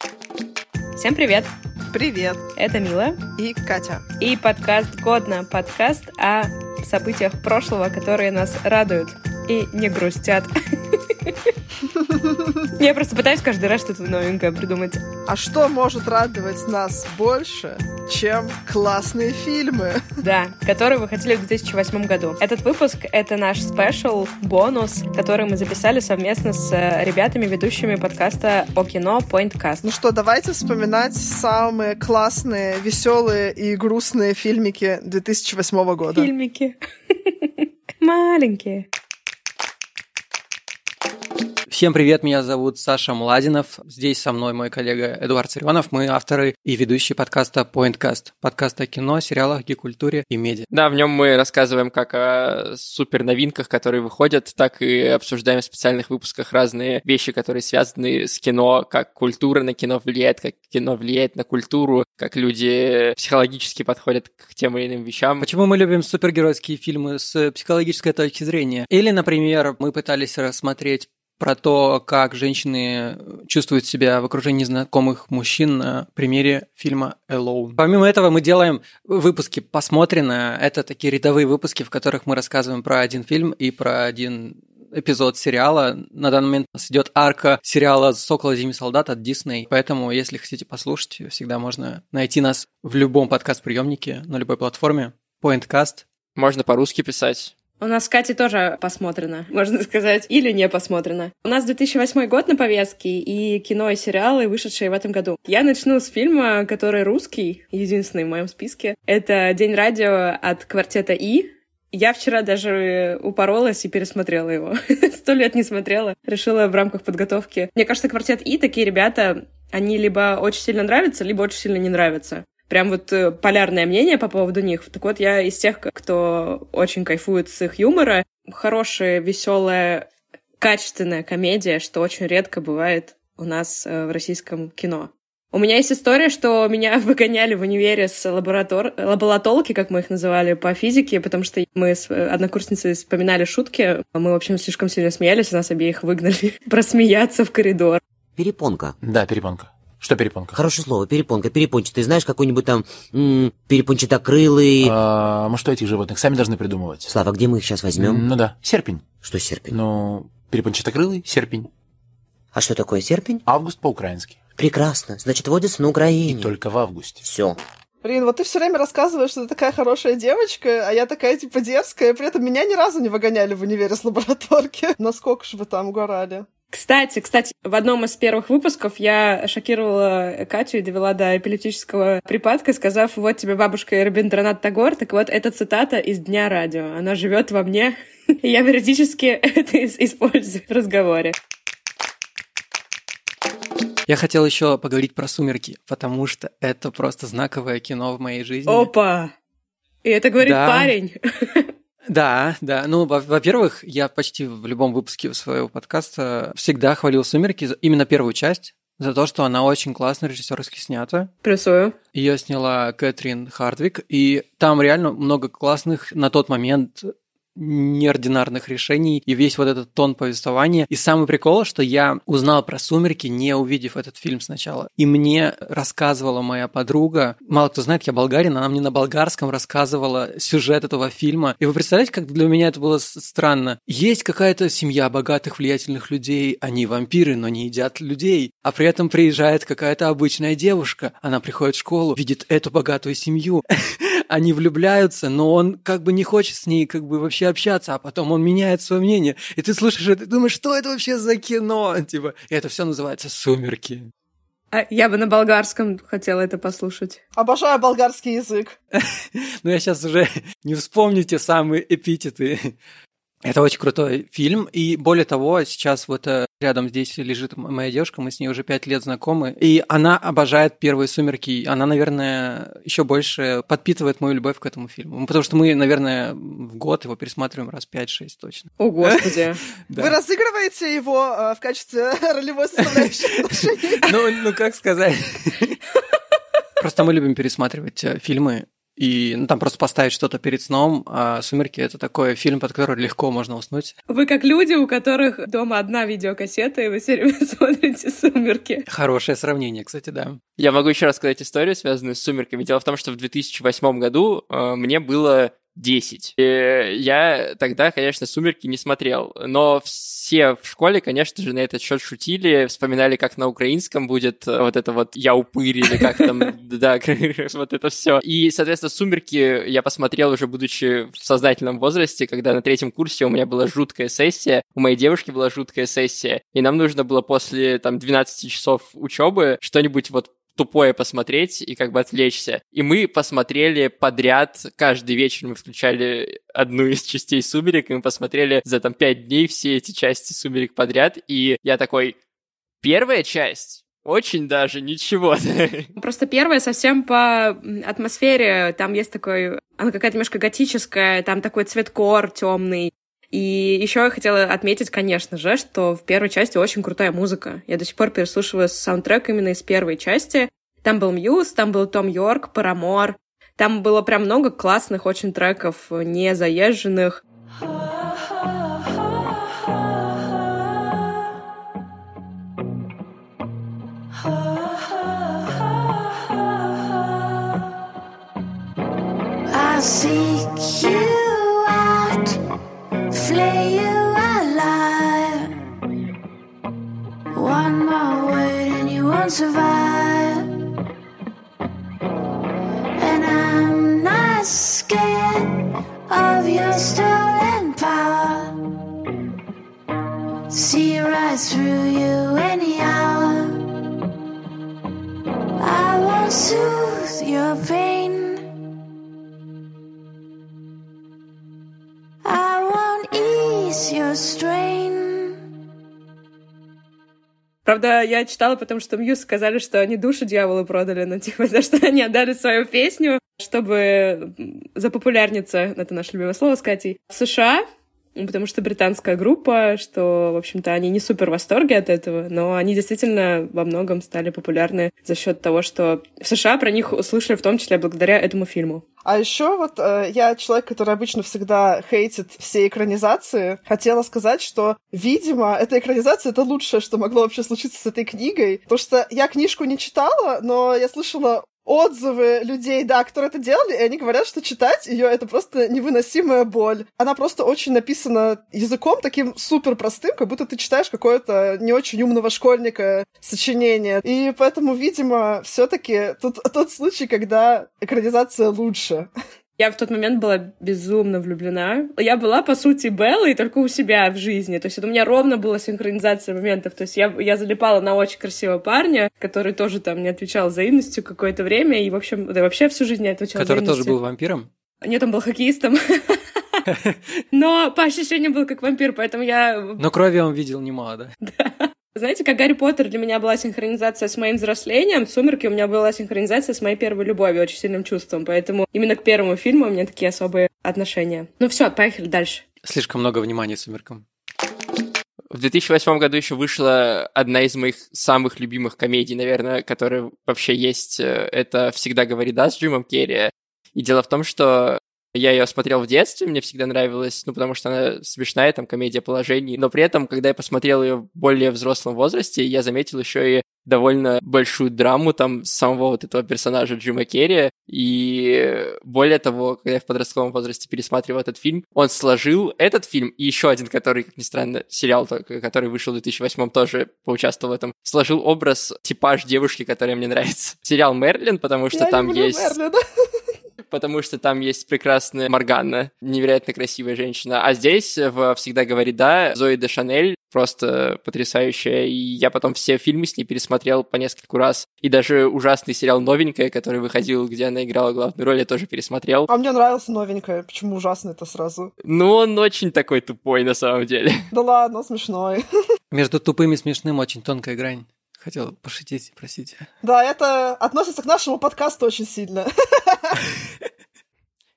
Всем привет! Привет! Это Мила и Катя. И подкаст «Годно» — подкаст о событиях прошлого, которые нас радуют и не грустят. Я просто пытаюсь каждый раз что-то новенькое придумать. А что может радовать нас больше, чем классные фильмы? Да, которые выходили в 2008 году. Этот выпуск — это наш спешл, бонус, который мы записали совместно с э, ребятами, ведущими подкаста о кино Pointcast. Ну что, давайте вспоминать самые классные, веселые и грустные фильмики 2008 года. Фильмики. Маленькие. Всем привет, меня зовут Саша Младинов. Здесь со мной мой коллега Эдуард Царионов. Мы авторы и ведущие подкаста Pointcast. Подкаста о кино, сериалах, гикультуре и медиа. Да, в нем мы рассказываем как о супер новинках, которые выходят, так и обсуждаем в специальных выпусках разные вещи, которые связаны с кино, как культура на кино влияет, как кино влияет на культуру, как люди психологически подходят к тем или иным вещам. Почему мы любим супергеройские фильмы с психологической точки зрения? Или, например, мы пытались рассмотреть про то, как женщины чувствуют себя в окружении знакомых мужчин на примере фильма Alone. Помимо этого мы делаем выпуски «Посмотрено». Это такие рядовые выпуски, в которых мы рассказываем про один фильм и про один эпизод сериала. На данный момент у нас идет арка сериала «Сокол и Зимний солдат» от Disney. Поэтому, если хотите послушать, всегда можно найти нас в любом подкаст-приемнике, на любой платформе. Pointcast. Можно по-русски писать. У нас с Катей тоже посмотрено, можно сказать, или не посмотрено. У нас 2008 год на повестке и кино и сериалы, вышедшие в этом году. Я начну с фильма, который русский, единственный в моем списке. Это «День радио» от квартета «И». Я вчера даже упоролась и пересмотрела его. Сто лет не смотрела. Решила в рамках подготовки. Мне кажется, квартет «И» такие ребята, они либо очень сильно нравятся, либо очень сильно не нравятся прям вот э, полярное мнение по поводу них. Так вот, я из тех, кто очень кайфует с их юмора. Хорошая, веселая, качественная комедия, что очень редко бывает у нас э, в российском кино. У меня есть история, что меня выгоняли в универе с лаборатор... лаболатолки, как мы их называли, по физике, потому что мы с э, однокурсницей вспоминали шутки. Мы, в общем, слишком сильно смеялись, и нас обеих выгнали просмеяться в коридор. Перепонка. Да, перепонка. Что перепонка? Хорошее слово, перепонка, перепончатый. Знаешь, какой-нибудь там м- перепончатокрылый... А, мы что, этих животных сами должны придумывать? Слава, где мы их сейчас возьмем? Ну да, серпень. Что серпень? Ну, перепончатокрылый, серпень. А что такое серпень? Август по-украински. Прекрасно. Значит, водится на Украине. И только в августе. Все. Блин, вот ты все время рассказываешь, что ты такая хорошая девочка, а я такая, типа, дерзкая, при этом меня ни разу не выгоняли в универе с лабораторки. Насколько же вы там угорали? Кстати, кстати, в одном из первых выпусков я шокировала Катю и довела до эпилептического припадка, сказав, вот тебе бабушка Рабиндранат Тагор. Так вот, это цитата из Дня радио. Она живет во мне, и я периодически это использую в разговоре. Я хотел еще поговорить про «Сумерки», потому что это просто знаковое кино в моей жизни. Опа! И это говорит да. парень. Да, да. Ну, во-первых, я почти в любом выпуске своего подкаста всегда хвалил «Сумерки», именно первую часть, за то, что она очень классно режиссерски снята. Плюсую. Ее сняла Кэтрин Хардвик, и там реально много классных на тот момент неординарных решений и весь вот этот тон повествования. И самый прикол, что я узнал про «Сумерки», не увидев этот фильм сначала. И мне рассказывала моя подруга, мало кто знает, я болгарин, она мне на болгарском рассказывала сюжет этого фильма. И вы представляете, как для меня это было странно? Есть какая-то семья богатых, влиятельных людей, они вампиры, но не едят людей. А при этом приезжает какая-то обычная девушка, она приходит в школу, видит эту богатую семью. Они влюбляются, но он как бы не хочет с ней как бы вообще общаться, а потом он меняет свое мнение. И ты слушаешь это и думаешь, что это вообще за кино? Типа, и это все называется «Сумерки». А я бы на болгарском хотела это послушать. Обожаю болгарский язык. Но я сейчас уже не вспомню те самые эпитеты. Это очень крутой фильм, и более того, сейчас вот э, рядом здесь лежит моя девушка, мы с ней уже пять лет знакомы, и она обожает первые «Сумерки», она, наверное, еще больше подпитывает мою любовь к этому фильму, потому что мы, наверное, в год его пересматриваем раз пять-шесть точно. О, Господи! Вы разыгрываете его э, в качестве ролевой составляющей? Ну, ну, как сказать... Просто мы любим пересматривать э, фильмы, И ну, там просто поставить что-то перед сном, а «Сумерки» — это такой фильм, под который легко можно уснуть. Вы как люди, у которых дома одна видеокассета, и вы все время смотрите «Сумерки». Хорошее сравнение, кстати, да. Я могу еще рассказать историю, связанную с «Сумерками». Дело в том, что в 2008 году э, мне было 10. И я тогда, конечно, «Сумерки» не смотрел, но все в школе, конечно же, на этот счет шутили, вспоминали, как на украинском будет э, вот это вот «я упырь» или как там, да, вот это все. И, соответственно, «Сумерки» я посмотрел уже, будучи в сознательном возрасте, когда на третьем курсе у меня была жуткая сессия, у моей девушки была жуткая сессия, и нам нужно было после там 12 часов учебы что-нибудь вот тупое посмотреть и как бы отвлечься. И мы посмотрели подряд, каждый вечер мы включали одну из частей «Сумерек», и мы посмотрели за там пять дней все эти части «Сумерек» подряд, и я такой, первая часть очень даже ничего. Просто первая совсем по атмосфере. Там есть такой... Она какая-то немножко готическая, там такой цветкор темный. И еще я хотела отметить, конечно же, что в первой части очень крутая музыка. Я до сих пор переслушиваю саундтрек именно из первой части. Там был Мьюз, там был Том Йорк, Парамор. Там было прям много классных очень треков, не заезженных. I seek you survive. Правда, я читала, потому что Мьюз сказали, что они душу дьяволу продали, но типа за что они отдали свою песню, чтобы запопулярниться, это наше любимое слово с Катей, в США, ну, потому что британская группа, что, в общем-то, они не супер в восторге от этого, но они действительно во многом стали популярны за счет того, что в США про них услышали в том числе благодаря этому фильму. А еще вот э, я человек, который обычно всегда хейтит все экранизации. Хотела сказать, что, видимо, эта экранизация — это лучшее, что могло вообще случиться с этой книгой. Потому что я книжку не читала, но я слышала отзывы людей, да, которые это делали, и они говорят, что читать ее это просто невыносимая боль. Она просто очень написана языком таким супер простым, как будто ты читаешь какое-то не очень умного школьника сочинение. И поэтому, видимо, все-таки тут тот случай, когда экранизация лучше. Я в тот момент была безумно влюблена. Я была, по сути, Беллой только у себя в жизни. То есть это у меня ровно была синхронизация моментов. То есть я, я залипала на очень красивого парня, который тоже там не отвечал взаимностью какое-то время. И, в общем, да, вообще всю жизнь не отвечал Который взаимностью. тоже был вампиром? Нет, он был хоккеистом. Но по ощущениям был как вампир, поэтому я... Но крови он видел немало, да? Знаете, как Гарри Поттер для меня была синхронизация с моим взрослением, «Сумерки» у меня была синхронизация с моей первой любовью, очень сильным чувством. Поэтому именно к первому фильму у меня такие особые отношения. Ну все, поехали дальше. Слишком много внимания сумеркам. В 2008 году еще вышла одна из моих самых любимых комедий, наверное, которая вообще есть. Это «Всегда говори да» с Джимом Керри. И дело в том, что я ее смотрел в детстве, мне всегда нравилась, ну, потому что она смешная, там, комедия положений. Но при этом, когда я посмотрел ее в более взрослом возрасте, я заметил еще и довольно большую драму там самого вот этого персонажа Джима Керри. И более того, когда я в подростковом возрасте пересматривал этот фильм, он сложил этот фильм и еще один, который, как ни странно, сериал, который вышел в 2008 тоже поучаствовал в этом, сложил образ, типаж девушки, которая мне нравится. Сериал «Мерлин», потому что Я там есть... Мерлина. потому что там есть прекрасная Моргана, невероятно красивая женщина. А здесь в «Всегда говори да» Зои де Шанель просто потрясающая, и я потом все фильмы с ней пересмотрел по нескольку раз. И даже ужасный сериал «Новенькая», который выходил, где она играла главную роль, я тоже пересмотрел. А мне нравился новенькая. Почему ужасно это сразу? Ну, он очень такой тупой на самом деле. Да ладно, смешной. Между тупым и смешным очень тонкая грань. Хотел пошутить, простите. Да, это относится к нашему подкасту очень сильно.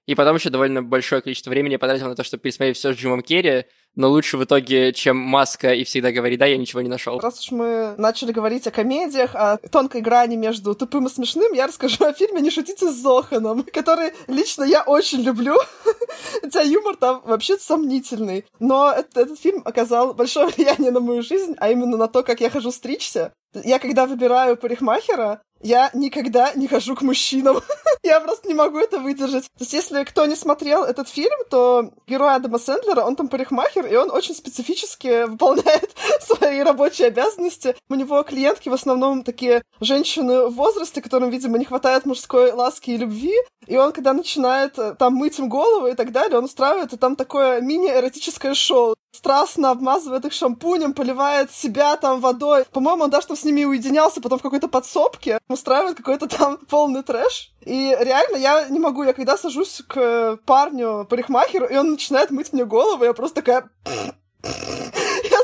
И потом еще довольно большое количество времени я потратил на то, чтобы пересмотреть все с Джимом Керри. Но лучше в итоге, чем «Маска» и «Всегда говори да», я ничего не нашел. Раз уж мы начали говорить о комедиях, о тонкой грани между тупым и смешным, я расскажу о фильме «Не шутите с Зоханом», который лично я очень люблю. Хотя юмор там вообще сомнительный. Но этот, этот фильм оказал большое влияние на мою жизнь, а именно на то, как я хожу стричься. Я когда выбираю парикмахера, я никогда не хожу к мужчинам. я просто не могу это выдержать. То есть, если кто не смотрел этот фильм, то герой Адама Сэндлера, он там парикмахер, и он очень специфически выполняет свои рабочие обязанности. У него клиентки в основном такие женщины в возрасте, которым, видимо, не хватает мужской ласки и любви. И он, когда начинает э, там мыть им голову и так далее, он устраивает и там такое мини-эротическое шоу. Страстно обмазывает их шампунем, поливает себя там водой. По-моему, он даже там с ними уединялся потом в какой-то подсобке устраивает какой-то там полный трэш. И реально я не могу, я когда сажусь к парню, парикмахеру, и он начинает мыть мне голову, я просто такая...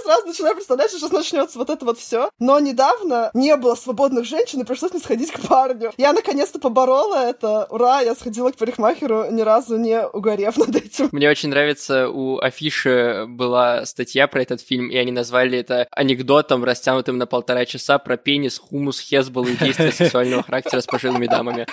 Сразу начинаю представлять, что сейчас начнется вот это вот все. Но недавно не было свободных женщин, и пришлось мне сходить к парню. Я наконец-то поборола это. Ура, я сходила к парикмахеру, ни разу не угорев над этим. Мне очень нравится, у Афиши была статья про этот фильм, и они назвали это анекдотом, растянутым на полтора часа про пенис, хумус, хезбол и действия сексуального характера с пожилыми дамами.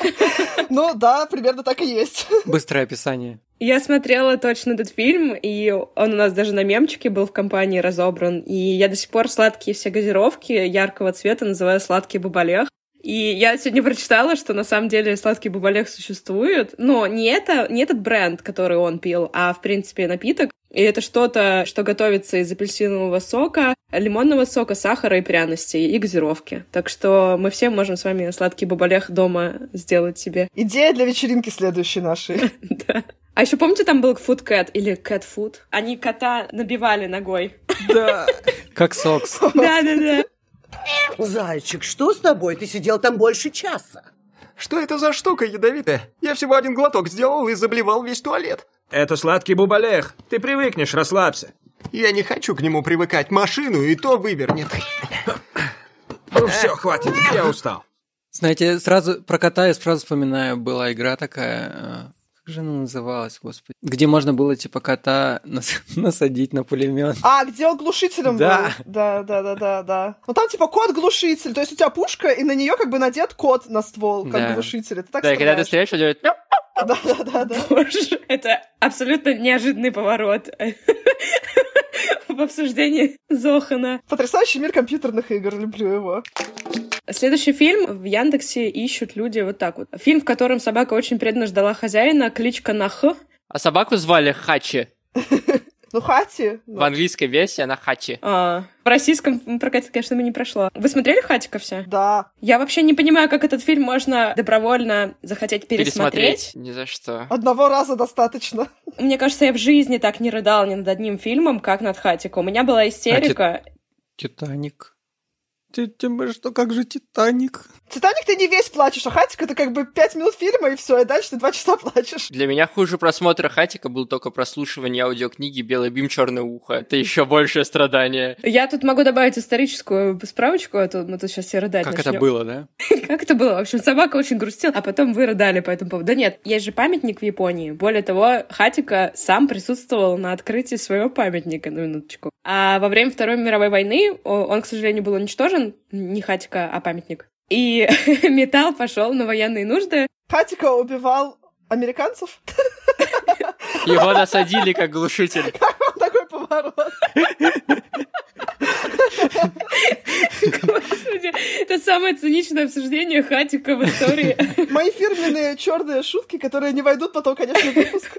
Ну да, примерно так и есть. Быстрое описание. Я смотрела точно этот фильм, и он у нас даже на мемчике был в компании разобран. И я до сих пор сладкие все газировки яркого цвета называю сладкий бабалех. И я сегодня прочитала, что на самом деле сладкий бабалех существует, но не, это, не этот бренд, который он пил, а, в принципе, напиток. И это что-то, что готовится из апельсинового сока, лимонного сока, сахара и пряностей, и газировки. Так что мы все можем с вами сладкий бабалех дома сделать себе. Идея для вечеринки следующей нашей. Да. А еще помните, там был Food Cat или Cat Food? Они кота набивали ногой. Да. Как сокс. Да-да-да. Зайчик, что с тобой? Ты сидел там больше часа. Что это за штука ядовитая? Я всего один глоток сделал и заблевал весь туалет. Это сладкий бубалех. Ты привыкнешь, расслабься. Я не хочу к нему привыкать. Машину и то вывернет. Ну все, хватит, я устал. Знаете, сразу про кота я сразу вспоминаю, была игра такая, э, же она называлась, господи? Где можно было, типа, кота нас- насадить на пулемет. А, где он глушителем Да. был? Да, да, да, да, да. Ну там типа кот-глушитель, то есть у тебя пушка, и на нее как бы надет кот на ствол, как Да. глушитель. Это так Да, и когда ты стреляешь. стреляешь, он делает... Да, да, да, да. Боже, это абсолютно неожиданный поворот в обсуждении Зохана. Потрясающий мир компьютерных игр, люблю его. Следующий фильм в Яндексе ищут люди вот так вот. Фильм, в котором собака очень преданно ждала хозяина, кличка на Х. А собаку звали Хачи. Ну, Хати. В английской версии она Хачи. А, в российском прокате, конечно, мы не прошло. Вы смотрели Хатика все? Да. Я вообще не понимаю, как этот фильм можно добровольно захотеть пересмотреть. Ни за что. Одного раза достаточно. Мне кажется, я в жизни так не рыдала ни над одним фильмом, как над Хатико. У меня была истерика. Титаник. Ты, что, как же Титаник? Титаник ты не весь плачешь, а Хатик это как бы пять минут фильма и все, и дальше ты два часа плачешь. Для меня хуже просмотра Хатика был только прослушивание аудиокниги «Белый бим, черное ухо». Это еще большее страдание. Я тут могу добавить историческую справочку, а то мы тут сейчас все рыдать Как начнем. это было, да? Как это было? В общем, собака очень грустила, а потом вы рыдали по этому поводу. Да нет, есть же памятник в Японии. Более того, Хатика сам присутствовал на открытии своего памятника, на минуточку. А во время Второй мировой войны он, к сожалению, был уничтожен. Не Хатика, а памятник. И металл пошел на военные нужды. Хатика убивал американцев. Его насадили как глушитель. Такой поворот. Господи, это самое циничное обсуждение Хатика в истории. Мои фирменные черные шутки, которые не войдут потом, конечно, в выпуск.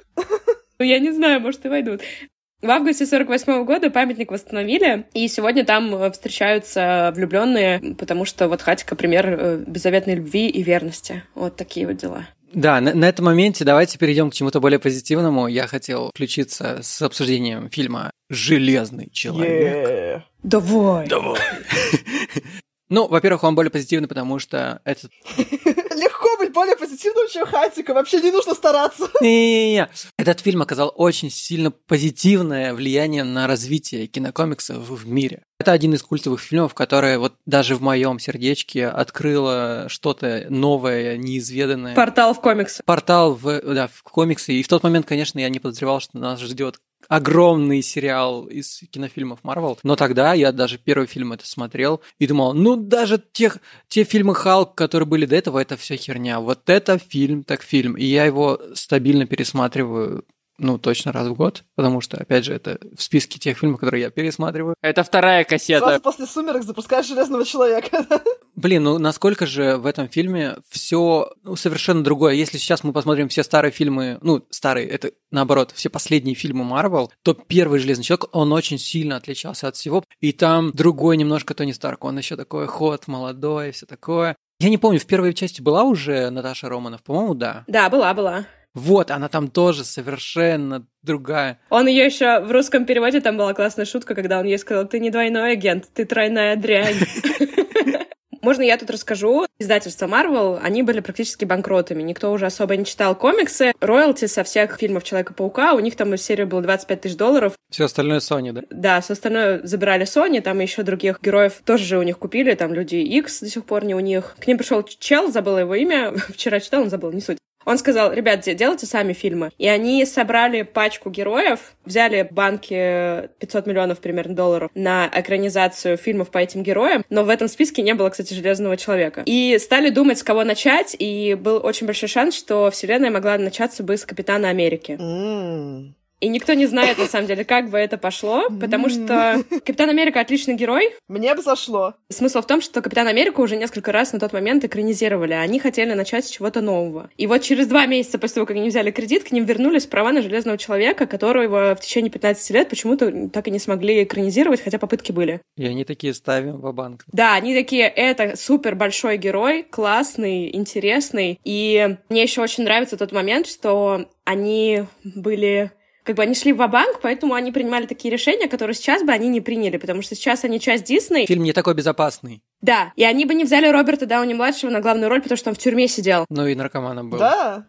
Ну, я не знаю, может, и войдут. В августе 48 года памятник восстановили, и сегодня там э, встречаются влюбленные, потому что вот Хатика пример э, беззаветной любви и верности. Вот такие вот дела. Да, на, на этом моменте давайте перейдем к чему-то более позитивному. Я хотел включиться с обсуждением фильма «Железный человек». Е. Давай. Давай. Ну, во-первых, он более позитивный, потому что этот... Легко быть более позитивным, чем Хатика. Вообще не нужно стараться. Не-не-не. Этот фильм оказал очень сильно позитивное влияние на развитие кинокомиксов в мире. Это один из культовых фильмов, который вот даже в моем сердечке открыло что-то новое, неизведанное. Портал в комиксы. Портал в, да, в комиксы. И в тот момент, конечно, я не подозревал, что нас ждет огромный сериал из кинофильмов Марвел. Но тогда я даже первый фильм это смотрел и думал, ну даже тех, те фильмы Халк, которые были до этого, это все херня. Вот это фильм, так фильм. И я его стабильно пересматриваю ну, точно раз в год, потому что, опять же, это в списке тех фильмов, которые я пересматриваю. Это вторая кассета. Сразу после «Сумерек» запускаешь «Железного человека». Блин, ну насколько же в этом фильме все ну, совершенно другое. Если сейчас мы посмотрим все старые фильмы, ну, старые, это наоборот, все последние фильмы Марвел, то первый «Железный человек», он очень сильно отличался от всего. И там другой немножко Тони Старк, он еще такой ход, молодой, все такое. Я не помню, в первой части была уже Наташа Романов? По-моему, да. Да, была, была. Вот, она там тоже совершенно другая. Он ее еще в русском переводе, там была классная шутка, когда он ей сказал, ты не двойной агент, ты тройная дрянь. Можно я тут расскажу? Издательство Marvel, они были практически банкротами. Никто уже особо не читал комиксы. Роялти со всех фильмов Человека-паука, у них там из серии было 25 тысяч долларов. Все остальное Sony, да? Да, все остальное забирали Sony, там еще других героев тоже же у них купили, там Люди X до сих пор не у них. К ним пришел чел, забыла его имя, вчера читал, он забыл, не суть. Он сказал, ребят, делайте сами фильмы. И они собрали пачку героев, взяли банки 500 миллионов примерно долларов на экранизацию фильмов по этим героям, но в этом списке не было, кстати, Железного Человека. И стали думать, с кого начать, и был очень большой шанс, что вселенная могла начаться бы с Капитана Америки. И никто не знает, на самом деле, как бы это пошло, потому что Капитан Америка отличный герой. Мне бы зашло. Смысл в том, что Капитан Америку уже несколько раз на тот момент экранизировали, а они хотели начать с чего-то нового. И вот через два месяца после того, как они взяли кредит, к ним вернулись права на Железного Человека, которого в течение 15 лет почему-то так и не смогли экранизировать, хотя попытки были. И они такие ставим в банк Да, они такие, это супер большой герой, классный, интересный. И мне еще очень нравится тот момент, что они были как бы они шли в банк поэтому они принимали такие решения, которые сейчас бы они не приняли, потому что сейчас они часть Дисней. Фильм не такой безопасный. Да, и они бы не взяли Роберта Дауни-младшего на главную роль, потому что он в тюрьме сидел. Ну и наркоманом был. Да,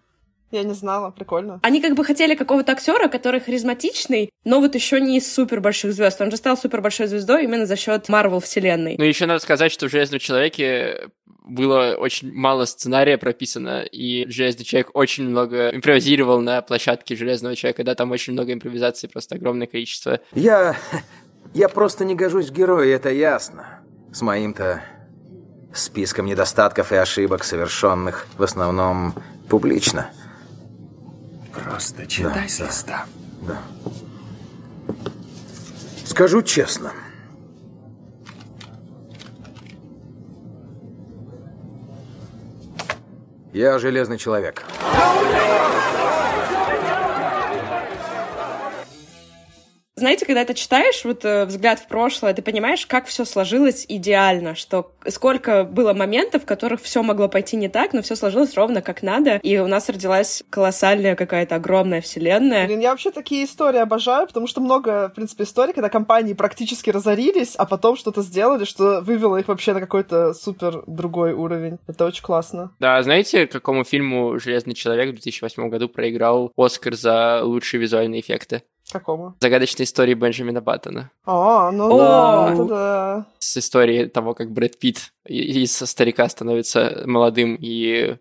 я не знала, прикольно. Они как бы хотели какого-то актера, который харизматичный, но вот еще не из супер больших звезд. Он же стал супер большой звездой именно за счет Марвел вселенной. Ну, еще надо сказать, что в Железном человеке было очень мало сценария прописано, и Железный человек очень много импровизировал на площадке Железного человека, да, там очень много импровизации, просто огромное количество. Я... я просто не гожусь в герои, это ясно. С моим-то списком недостатков и ошибок, совершенных в основном публично. Просто читай с листа. Да. Скажу честно, Я железный человек. Знаете, когда ты читаешь вот э, взгляд в прошлое, ты понимаешь, как все сложилось идеально, что сколько было моментов, в которых все могло пойти не так, но все сложилось ровно как надо, и у нас родилась колоссальная какая-то огромная вселенная. Блин, я вообще такие истории обожаю, потому что много, в принципе, историй, когда компании практически разорились, а потом что-то сделали, что вывело их вообще на какой-то супер другой уровень. Это очень классно. Да, знаете, какому фильму «Железный человек» в 2008 году проиграл Оскар за лучшие визуальные эффекты? Какому? Загадочной истории Бенджамина Баттона. А, ну да, это да. С историей того, как Брэд Питт из старика становится молодым и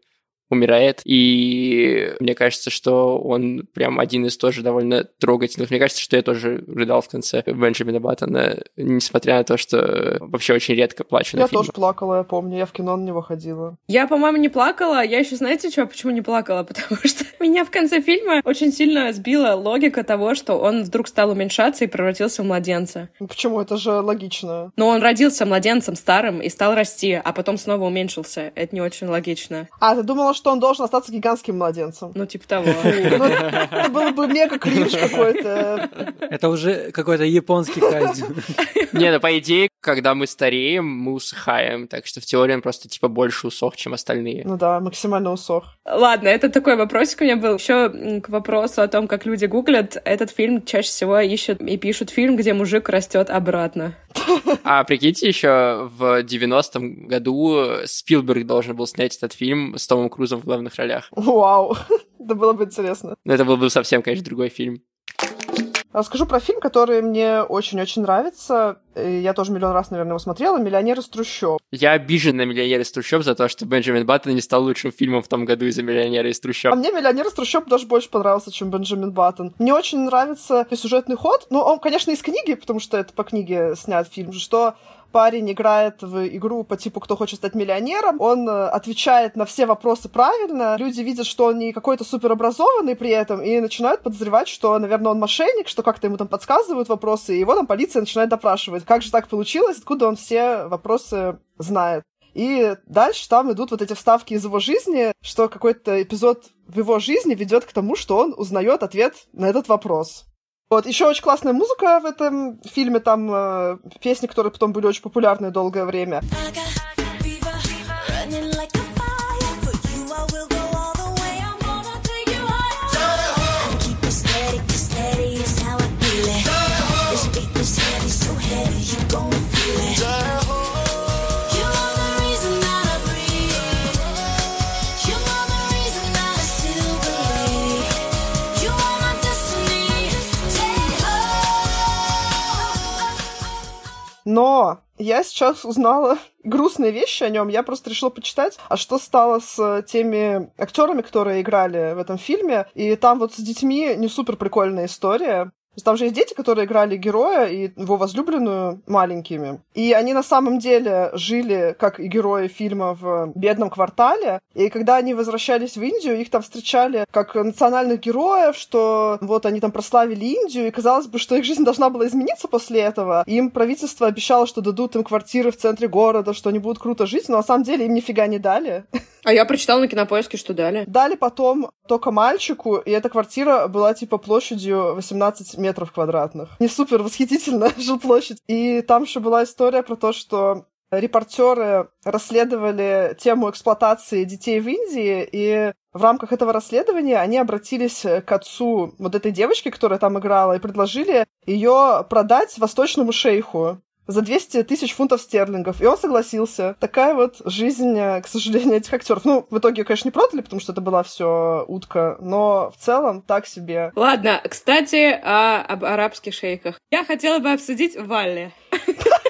умирает. И мне кажется, что он прям один из тоже довольно трогательных. Мне кажется, что я тоже рыдал в конце Бенджамина Баттона, несмотря на то, что вообще очень редко плачу Я на фильмах. тоже плакала, я помню. Я в кино на него ходила. Я, по-моему, не плакала. Я еще, знаете, что, почему не плакала? Потому что меня в конце фильма очень сильно сбила логика того, что он вдруг стал уменьшаться и превратился в младенца. Ну почему? Это же логично. Но он родился младенцем старым и стал расти, а потом снова уменьшился. Это не очень логично. А, ты думала, что он должен остаться гигантским младенцем? Ну, типа того. Ну, Это было бы мега кринж какой-то. Это уже какой-то японский кайдзю. Не, ну по идее, когда мы стареем, мы усыхаем, так что в теории он просто типа больше усох, чем остальные. Ну да, максимально усох. Ладно, это такой вопросик у меня был. Еще к вопросу о том, как люди гуглят, этот фильм чаще всего ищут и пишут фильм, где мужик растет обратно. А прикиньте, еще в 90-м году Спилберг должен был снять этот фильм с Томом Крузом в главных ролях. Вау, это было бы интересно. Но это был бы совсем, конечно, другой фильм. Расскажу про фильм, который мне очень-очень нравится. И я тоже миллион раз, наверное, его смотрела. «Миллионер из трущоб». Я обижен на «Миллионер из трущоб» за то, что Бенджамин Баттон не стал лучшим фильмом в том году из-за «Миллионера из трущоб». А мне «Миллионер из трущоб» даже больше понравился, чем Бенджамин Баттон. Мне очень нравится сюжетный ход. Ну, он, конечно, из книги, потому что это по книге снят фильм, что парень играет в игру по типу «Кто хочет стать миллионером», он э, отвечает на все вопросы правильно, люди видят, что он не какой-то суперобразованный при этом, и начинают подозревать, что, наверное, он мошенник, что как-то ему там подсказывают вопросы, и его там полиция начинает допрашивать. Как же так получилось, откуда он все вопросы знает. И дальше там идут вот эти вставки из его жизни, что какой-то эпизод в его жизни ведет к тому, что он узнает ответ на этот вопрос. Вот, еще очень классная музыка в этом фильме, там э, песни, которые потом были очень популярны долгое время. Но я сейчас узнала грустные вещи о нем. Я просто решила почитать, а что стало с теми актерами, которые играли в этом фильме. И там вот с детьми не супер прикольная история. Там же есть дети, которые играли героя и его возлюбленную маленькими. И они на самом деле жили, как и герои фильма, в бедном квартале. И когда они возвращались в Индию, их там встречали как национальных героев, что вот они там прославили Индию, и казалось бы, что их жизнь должна была измениться после этого. Им правительство обещало, что дадут им квартиры в центре города, что они будут круто жить, но на самом деле им нифига не дали. А я прочитала на кинопоиске, что дали. Дали потом только мальчику, и эта квартира была типа площадью 18 метров квадратных. Не супер восхитительная жилплощадь. И там еще была история про то, что репортеры расследовали тему эксплуатации детей в Индии, и в рамках этого расследования они обратились к отцу вот этой девочки, которая там играла, и предложили ее продать восточному шейху за 200 тысяч фунтов стерлингов. И он согласился. Такая вот жизнь, э, к сожалению, этих актеров. Ну, в итоге, конечно, не продали, потому что это была все утка, но в целом так себе. Ладно, кстати, о, об арабских шейхах. Я хотела бы обсудить Валли.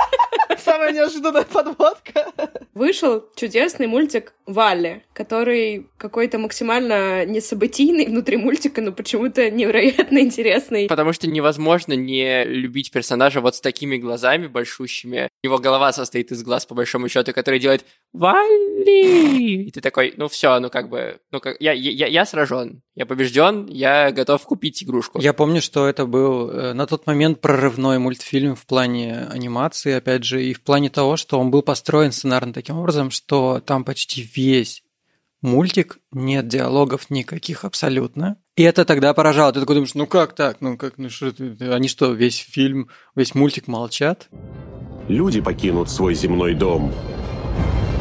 Самая неожиданная подводка. Вышел чудесный мультик Валли, который какой-то максимально несобытийный внутри мультика, но почему-то невероятно интересный. Потому что невозможно не любить персонажа вот с такими глазами большущими. Его голова состоит из глаз, по большому счету, который делает Валли! И ты такой, ну все, ну как бы, ну как, я, я, я сражен, я побежден, я готов купить игрушку. Я помню, что это был э, на тот момент прорывной мультфильм в плане анимации, опять же, и в плане того, что он был построен сценарно таким образом, что там почти весь мультик, нет диалогов никаких абсолютно. И это тогда поражало. Ты такой думаешь, ну как так? Ну как, ну что, они что, весь фильм, весь мультик молчат? Люди покинут свой земной дом,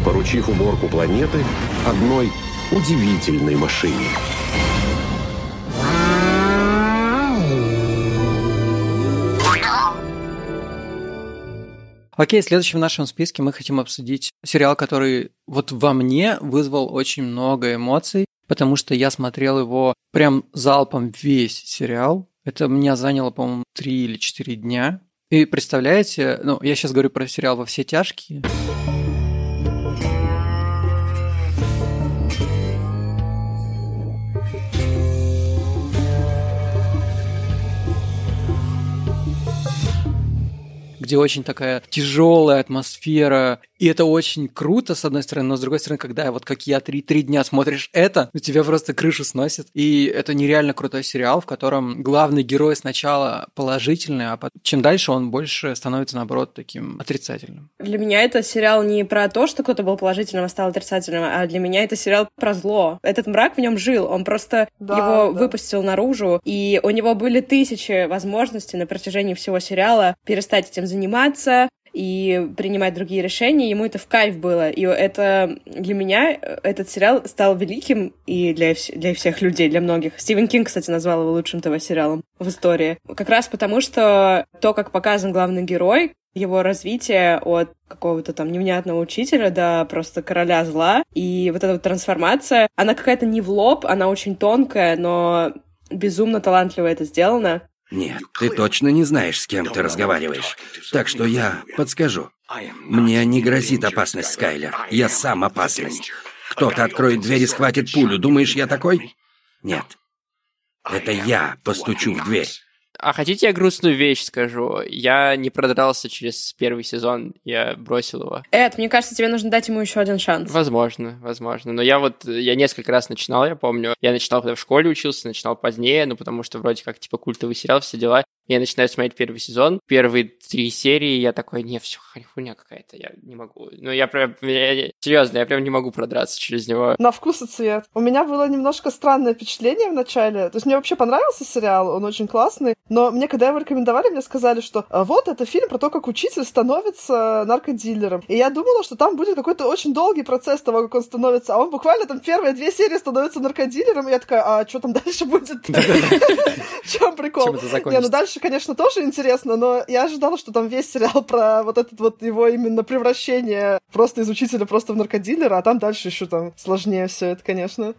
поручив уборку планеты одной удивительной машине. Окей, следующим в нашем списке мы хотим обсудить сериал, который вот во мне вызвал очень много эмоций, потому что я смотрел его прям залпом весь сериал. Это меня заняло, по-моему, три или четыре дня. И представляете, ну, я сейчас говорю про сериал «Во все тяжкие». Где очень такая тяжелая атмосфера, и это очень круто, с одной стороны, но с другой стороны, когда вот как я три, три дня смотришь это, у тебя просто крышу сносит. И это нереально крутой сериал, в котором главный герой сначала положительный, а потом, чем дальше он больше становится, наоборот, таким отрицательным. Для меня это сериал не про то, что кто-то был положительным, а стал отрицательным, а для меня это сериал про зло. Этот мрак в нем жил, он просто да, его да. выпустил наружу, и у него были тысячи возможностей на протяжении всего сериала перестать этим заниматься, и принимать другие решения, ему это в кайф было. И это для меня этот сериал стал великим и для, для всех людей, для многих. Стивен Кинг, кстати, назвал его лучшим ТВ-сериалом в истории. Как раз потому, что то, как показан главный герой, его развитие от какого-то там невнятного учителя до просто короля зла. И вот эта вот трансформация, она какая-то не в лоб, она очень тонкая, но безумно талантливо это сделано. Нет, ты точно не знаешь, с кем ты разговариваешь. Так что я подскажу. Мне не грозит опасность, Скайлер. Я сам опасность. Кто-то откроет дверь и схватит пулю. Думаешь, я такой? Нет. Это я постучу в дверь. А хотите я грустную вещь скажу? Я не продрался через первый сезон, я бросил его. Эд, мне кажется, тебе нужно дать ему еще один шанс. Возможно, возможно. Но я вот, я несколько раз начинал, я помню. Я начинал, когда в школе учился, начинал позднее, ну, потому что вроде как, типа, культовый сериал, все дела. Я начинаю смотреть первый сезон, первые три серии, я такой, не, все, хуйня какая-то, я не могу. Ну, я прям, я, серьезно, я прям не могу продраться через него. На вкус и цвет. У меня было немножко странное впечатление в начале. То есть мне вообще понравился сериал, он очень классный, но мне, когда его рекомендовали, мне сказали, что «А вот это фильм про то, как учитель становится наркодилером. И я думала, что там будет какой-то очень долгий процесс того, как он становится, а он буквально там первые две серии становится наркодилером, и я такая, а что там дальше будет? В чем прикол? Не, ну дальше дальше, конечно, тоже интересно, но я ожидала, что там весь сериал про вот этот вот его именно превращение просто из учителя просто в наркодилера, а там дальше еще там сложнее все это, конечно.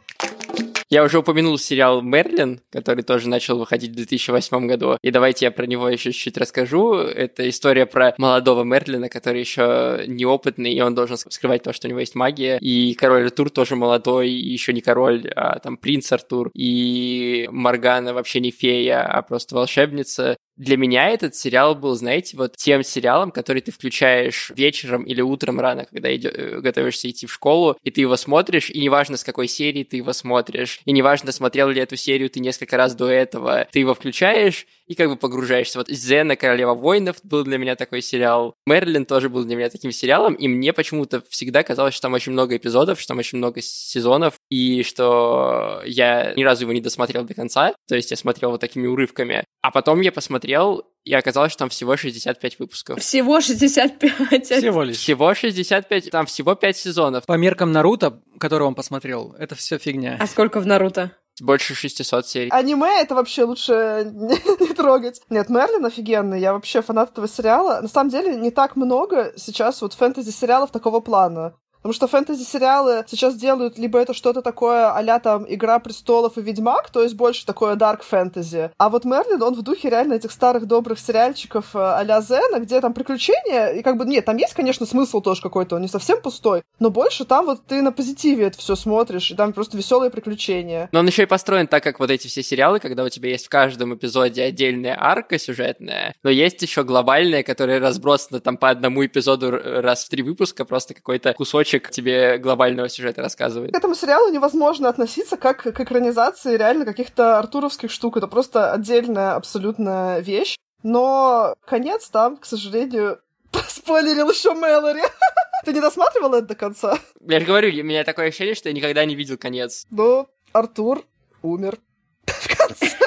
Я уже упомянул сериал «Мерлин», который тоже начал выходить в 2008 году. И давайте я про него еще чуть-чуть расскажу. Это история про молодого Мерлина, который еще неопытный, и он должен скрывать то, что у него есть магия. И король Артур тоже молодой, и еще не король, а там принц Артур. И Моргана вообще не фея, а просто волшебница. Для меня этот сериал был, знаете, вот тем сериалом, который ты включаешь вечером или утром рано, когда идё, э, готовишься идти в школу, и ты его смотришь, и неважно, с какой серии ты его смотришь, и неважно, смотрел ли эту серию ты несколько раз до этого, ты его включаешь, и как бы погружаешься. Вот Зена, Королева воинов был для меня такой сериал. Мерлин тоже был для меня таким сериалом, и мне почему-то всегда казалось, что там очень много эпизодов, что там очень много сезонов, и что я ни разу его не досмотрел до конца, то есть я смотрел вот такими урывками. А потом я посмотрел, и оказалось, что там всего 65 выпусков. Всего 65? Всего лишь. Всего 65, там всего 5 сезонов. По меркам Наруто, который он посмотрел, это все фигня. А сколько в Наруто? Больше 600 серий. Аниме это вообще лучше не, трогать. Нет, Мерлин офигенный, я вообще фанат этого сериала. На самом деле не так много сейчас вот фэнтези-сериалов такого плана. Потому что фэнтези-сериалы сейчас делают либо это что-то такое а там «Игра престолов» и «Ведьмак», то есть больше такое дарк фэнтези. А вот Мерлин, он в духе реально этих старых добрых сериальчиков а Зена, где там приключения, и как бы, нет, там есть, конечно, смысл тоже какой-то, он не совсем пустой, но больше там вот ты на позитиве это все смотришь, и там просто веселые приключения. Но он еще и построен так, как вот эти все сериалы, когда у тебя есть в каждом эпизоде отдельная арка сюжетная, но есть еще глобальная, которая разбросана там по одному эпизоду раз в три выпуска, просто какой-то кусочек кусочек тебе глобального сюжета рассказывает. К этому сериалу невозможно относиться как к экранизации реально каких-то артуровских штук. Это просто отдельная абсолютно вещь. Но конец там, к сожалению, спойлерил еще Мэлори. Ты не досматривал это до конца? Я же говорю, у меня такое ощущение, что я никогда не видел конец. Ну, Артур умер в конце.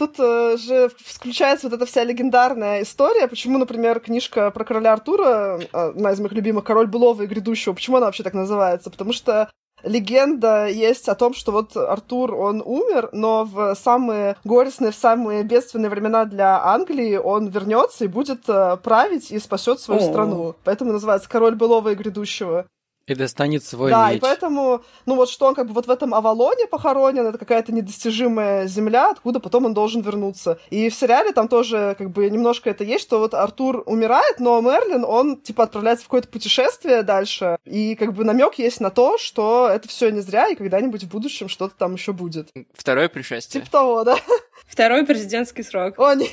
Тут э, же включается вот эта вся легендарная история, почему, например, книжка про короля Артура, э, одна из моих любимых, «Король былого и грядущего», почему она вообще так называется? Потому что легенда есть о том, что вот Артур, он умер, но в самые горестные, в самые бедственные времена для Англии он вернется и будет э, править и спасет свою О-о-о. страну. Поэтому называется «Король былого и грядущего». И достанет свой Да, меч. и поэтому, ну вот что он как бы вот в этом Авалоне похоронен, это какая-то недостижимая земля, откуда потом он должен вернуться. И в сериале там тоже как бы немножко это есть, что вот Артур умирает, но Мерлин, он типа отправляется в какое-то путешествие дальше, и как бы намек есть на то, что это все не зря, и когда-нибудь в будущем что-то там еще будет. Второе пришествие. Типа того, да. Второй президентский срок. О, нет.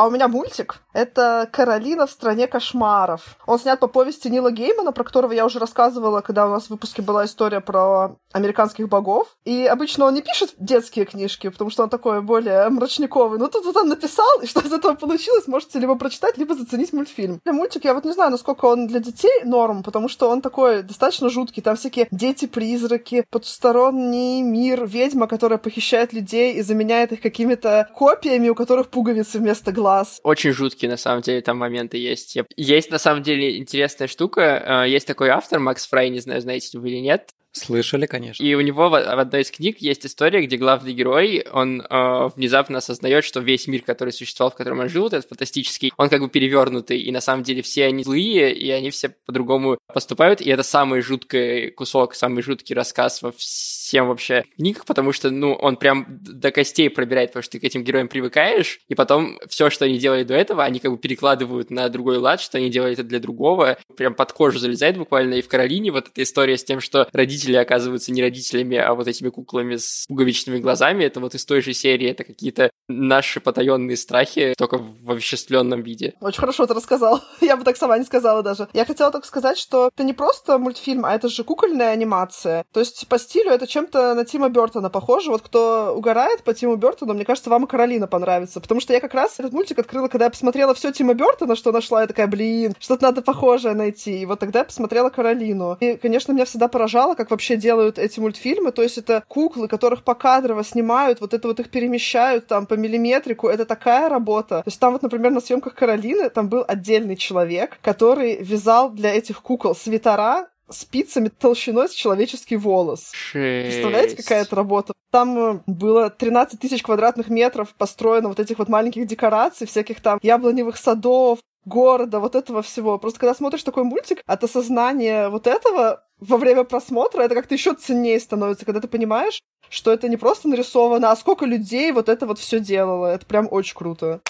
А у меня мультик. Это «Каролина в стране кошмаров». Он снят по повести Нила Геймана, про которого я уже рассказывала, когда у нас в выпуске была история про американских богов. И обычно он не пишет детские книжки, потому что он такой более мрачниковый. Но тут вот он написал, и что из этого получилось, можете либо прочитать, либо заценить мультфильм. Для мультик я вот не знаю, насколько он для детей норм, потому что он такой достаточно жуткий. Там всякие дети-призраки, потусторонний мир, ведьма, которая похищает людей и заменяет их какими-то копиями, у которых пуговицы вместо глаз. Очень жуткие, на самом деле, там моменты есть. Есть, на самом деле, интересная штука. Э, есть такой автор, Макс Фрай, не знаю, знаете вы или нет. Слышали, конечно. И у него в, в одной из книг есть история, где главный герой, он э, внезапно осознает, что весь мир, который существовал, в котором он жил, этот фантастический, он как бы перевернутый, и на самом деле все они злые, и они все по-другому поступают, и это самый жуткий кусок, самый жуткий рассказ во всем вообще книгах, потому что, ну, он прям до костей пробирает, потому что ты к этим героям привыкаешь, и потом все, что они делали до этого, они как бы перекладывают на другой лад, что они делали это для другого, прям под кожу залезает буквально, и в Каролине вот эта история с тем, что родители родители оказываются не родителями, а вот этими куклами с пуговичными глазами. Это вот из той же серии, это какие-то наши потаенные страхи, только в овеществленном виде. Очень хорошо ты рассказал. Я бы так сама не сказала даже. Я хотела только сказать, что это не просто мультфильм, а это же кукольная анимация. То есть по стилю это чем-то на Тима Бертона похоже. Вот кто угорает по Тиму Бертону, мне кажется, вам и Каролина понравится. Потому что я как раз этот мультик открыла, когда я посмотрела все Тима Бертона, что нашла, я такая, блин, что-то надо похожее найти. И вот тогда я посмотрела Каролину. И, конечно, меня всегда поражало, как вообще делают эти мультфильмы. То есть это куклы, которых покадрово снимают, вот это вот их перемещают там по миллиметрику. Это такая работа. То есть там вот, например, на съемках Каролины там был отдельный человек, который вязал для этих кукол свитера спицами толщиной с человеческий волос. Шесть. Представляете, какая это работа? Там э, было 13 тысяч квадратных метров построено вот этих вот маленьких декораций, всяких там яблоневых садов, города, вот этого всего. Просто когда смотришь такой мультик, от осознания вот этого во время просмотра это как-то еще ценнее становится, когда ты понимаешь, что это не просто нарисовано, а сколько людей вот это вот все делало. Это прям очень круто.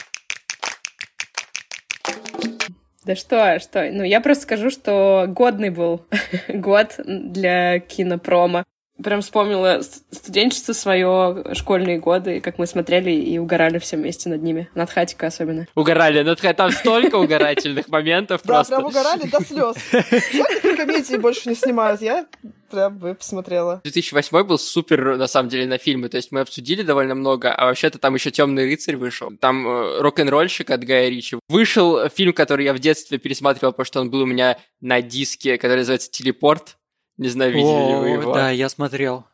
Да что, что? Ну, я просто скажу, что годный был год для кинопрома прям вспомнила студенчество свое, школьные годы, как мы смотрели и угорали все вместе над ними. Над Хатика особенно. Угорали над Там столько угорательных моментов просто. Да, прям угорали до слез. Жаль, комедии больше не снимают. Я прям бы посмотрела. 2008 был супер, на самом деле, на фильмы. То есть мы обсудили довольно много, а вообще-то там еще Темный рыцарь вышел. Там э, рок-н-ролльщик от Гая Ричи. Вышел фильм, который я в детстве пересматривал, потому что он был у меня на диске, который называется «Телепорт». Не знаю, видели О, ли вы его. Да, я смотрел.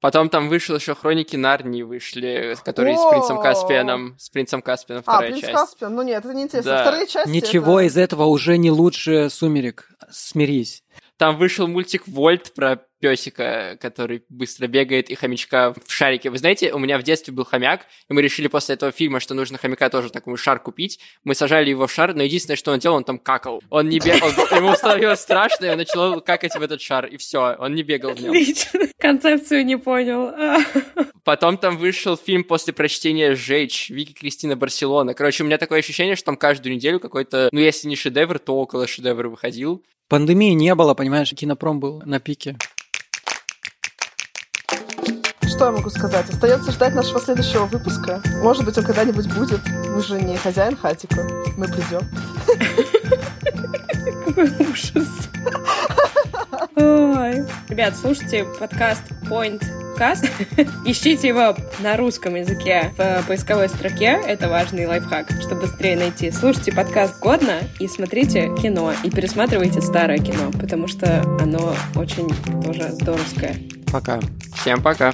Потом там вышел еще Хроники Нарнии вышли, которые с принцем Каспианом. С принцем Каспианом А, вторая принц часть. Каспиан, ну нет, это не интересно. Да. Вторые части Ничего это- из этого уже не лучше «Сумерек». Смирись. Там вышел мультик Вольт про песика, который быстро бегает, и хомячка в шарике. Вы знаете, у меня в детстве был хомяк, и мы решили после этого фильма, что нужно хомяка тоже такой шар купить. Мы сажали его в шар, но единственное, что он делал, он там какал. Он не бегал, ему становилось страшно, и он начал какать в этот шар, и все, он не бегал в нем. Отлично. Концепцию не понял. Потом там вышел фильм после прочтения «Сжечь» Вики Кристина Барселона. Короче, у меня такое ощущение, что там каждую неделю какой-то, ну, если не шедевр, то около шедевра выходил. Пандемии не было, понимаешь, кинопром был на пике. Что я могу сказать? Остается ждать нашего следующего выпуска. Может быть, он когда-нибудь будет. Мы же не хозяин хатика. Мы придем. Какой ужас. Ой. Ребят, слушайте подкаст Point Cast. Ищите его на русском языке в поисковой строке. Это важный лайфхак, чтобы быстрее найти. Слушайте подкаст годно и смотрите кино. И пересматривайте старое кино, потому что оно очень тоже здоровское. Пока. Всем пока.